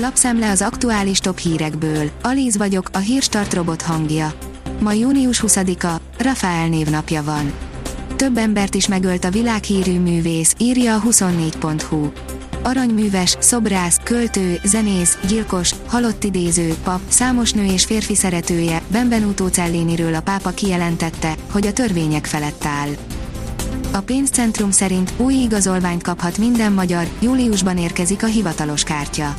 Lapszemle az aktuális top hírekből. Alíz vagyok, a hírstart robot hangja. Ma június 20-a, Rafael névnapja van. Több embert is megölt a világhírű művész, írja a 24.hu. Aranyműves, szobrász, költő, zenész, gyilkos, halott idéző, pap, számos nő és férfi szeretője, Benvenuto Celliniről a pápa kijelentette, hogy a törvények felett áll. A pénzcentrum szerint új igazolványt kaphat minden magyar, júliusban érkezik a hivatalos kártya.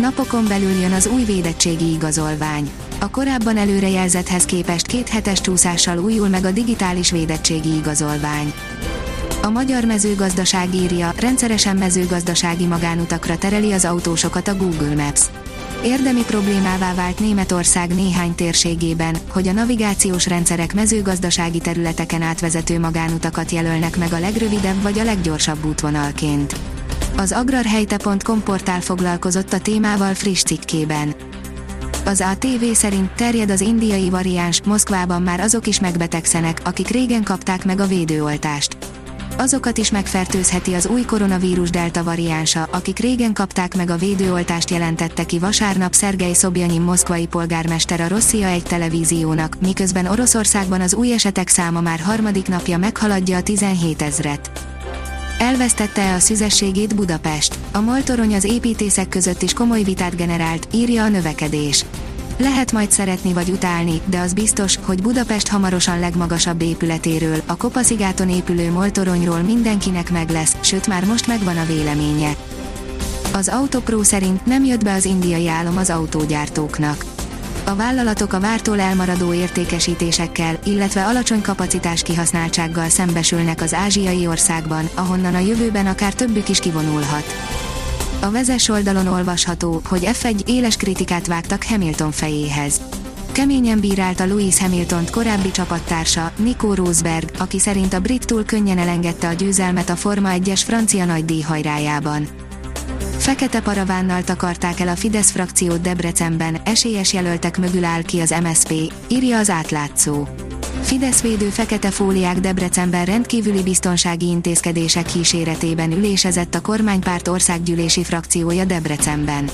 Napokon belül jön az új védettségi igazolvány. A korábban előrejelzethez képest két hetes csúszással újul meg a digitális védettségi igazolvány. A magyar mezőgazdaság írja, rendszeresen mezőgazdasági magánutakra tereli az autósokat a Google Maps. Érdemi problémává vált Németország néhány térségében, hogy a navigációs rendszerek mezőgazdasági területeken átvezető magánutakat jelölnek meg a legrövidebb vagy a leggyorsabb útvonalként. Az agrarhelyte.com portál foglalkozott a témával friss cikkében. Az ATV szerint terjed az indiai variáns, Moszkvában már azok is megbetegszenek, akik régen kapták meg a védőoltást. Azokat is megfertőzheti az új koronavírus delta variánsa, akik régen kapták meg a védőoltást jelentette ki vasárnap Szergej Szobjanyin moszkvai polgármester a Rosszia egy televíziónak, miközben Oroszországban az új esetek száma már harmadik napja meghaladja a 17 ezret. Elvesztette a szüzességét Budapest. A moltorony az építészek között is komoly vitát generált, írja a növekedés. Lehet majd szeretni vagy utálni, de az biztos, hogy Budapest hamarosan legmagasabb épületéről, a Kopaszigáton épülő moltoronyról mindenkinek meg lesz, sőt már most megvan a véleménye. Az Autopro szerint nem jött be az indiai álom az autógyártóknak. A vállalatok a vártól elmaradó értékesítésekkel, illetve alacsony kapacitás kihasználtsággal szembesülnek az ázsiai országban, ahonnan a jövőben akár többük is kivonulhat. A vezes oldalon olvasható, hogy F1 éles kritikát vágtak Hamilton fejéhez. Keményen bírálta Louis hamilton korábbi csapattársa, Nico Rosberg, aki szerint a brit túl könnyen elengedte a győzelmet a Forma 1-es francia nagydíj hajrájában. Fekete paravánnal takarták el a Fidesz frakciót Debrecenben, esélyes jelöltek mögül áll ki az MSP, írja az átlátszó. Fidesz védő fekete fóliák Debrecenben rendkívüli biztonsági intézkedések kíséretében ülésezett a kormánypárt országgyűlési frakciója Debrecenben.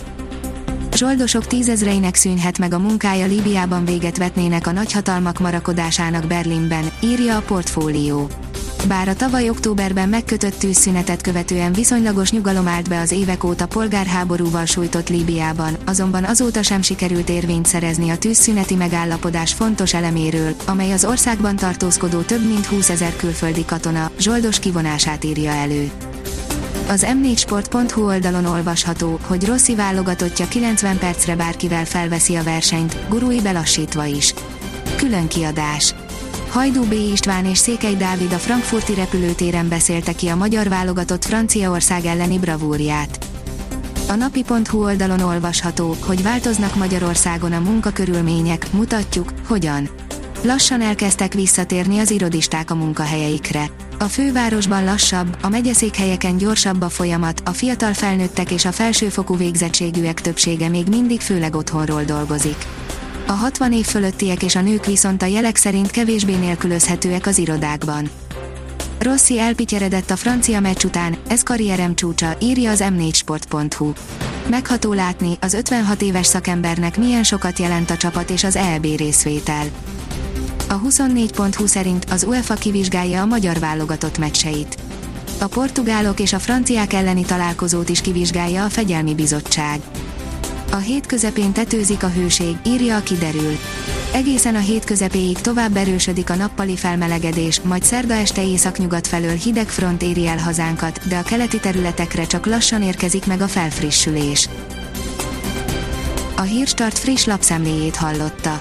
Zsoldosok tízezreinek szűnhet meg a munkája Líbiában véget vetnének a nagyhatalmak marakodásának Berlinben, írja a portfólió. Bár a tavaly októberben megkötött tűzszünetet követően viszonylagos nyugalom állt be az évek óta polgárháborúval sújtott Líbiában, azonban azóta sem sikerült érvényt szerezni a tűzszüneti megállapodás fontos eleméről, amely az országban tartózkodó több mint 20 ezer külföldi katona, zsoldos kivonását írja elő. Az m4sport.hu oldalon olvasható, hogy Rossi válogatottja 90 percre bárkivel felveszi a versenyt, gurui belassítva is. Külön kiadás Hajdú B. István és Székely Dávid a frankfurti repülőtéren beszélte ki a magyar válogatott Franciaország elleni bravúrját. A napi.hu oldalon olvasható, hogy változnak Magyarországon a munkakörülmények, mutatjuk, hogyan. Lassan elkezdtek visszatérni az irodisták a munkahelyeikre. A fővárosban lassabb, a megyeszékhelyeken gyorsabb a folyamat, a fiatal felnőttek és a felsőfokú végzettségűek többsége még mindig főleg otthonról dolgozik. A 60 év fölöttiek és a nők viszont a jelek szerint kevésbé nélkülözhetőek az irodákban. Rossi elpityeredett a francia meccs után, ez karrierem csúcsa, írja az m4sport.hu. Megható látni, az 56 éves szakembernek milyen sokat jelent a csapat és az EB részvétel. A 24.hu szerint az UEFA kivizsgálja a magyar válogatott meccseit. A portugálok és a franciák elleni találkozót is kivizsgálja a fegyelmi bizottság. A hét közepén tetőzik a hőség, írja a kiderül. Egészen a hét közepéig tovább erősödik a nappali felmelegedés, majd szerda este északnyugat felől hideg front éri el hazánkat, de a keleti területekre csak lassan érkezik meg a felfrissülés. A Hírstart friss lapszemléjét hallotta.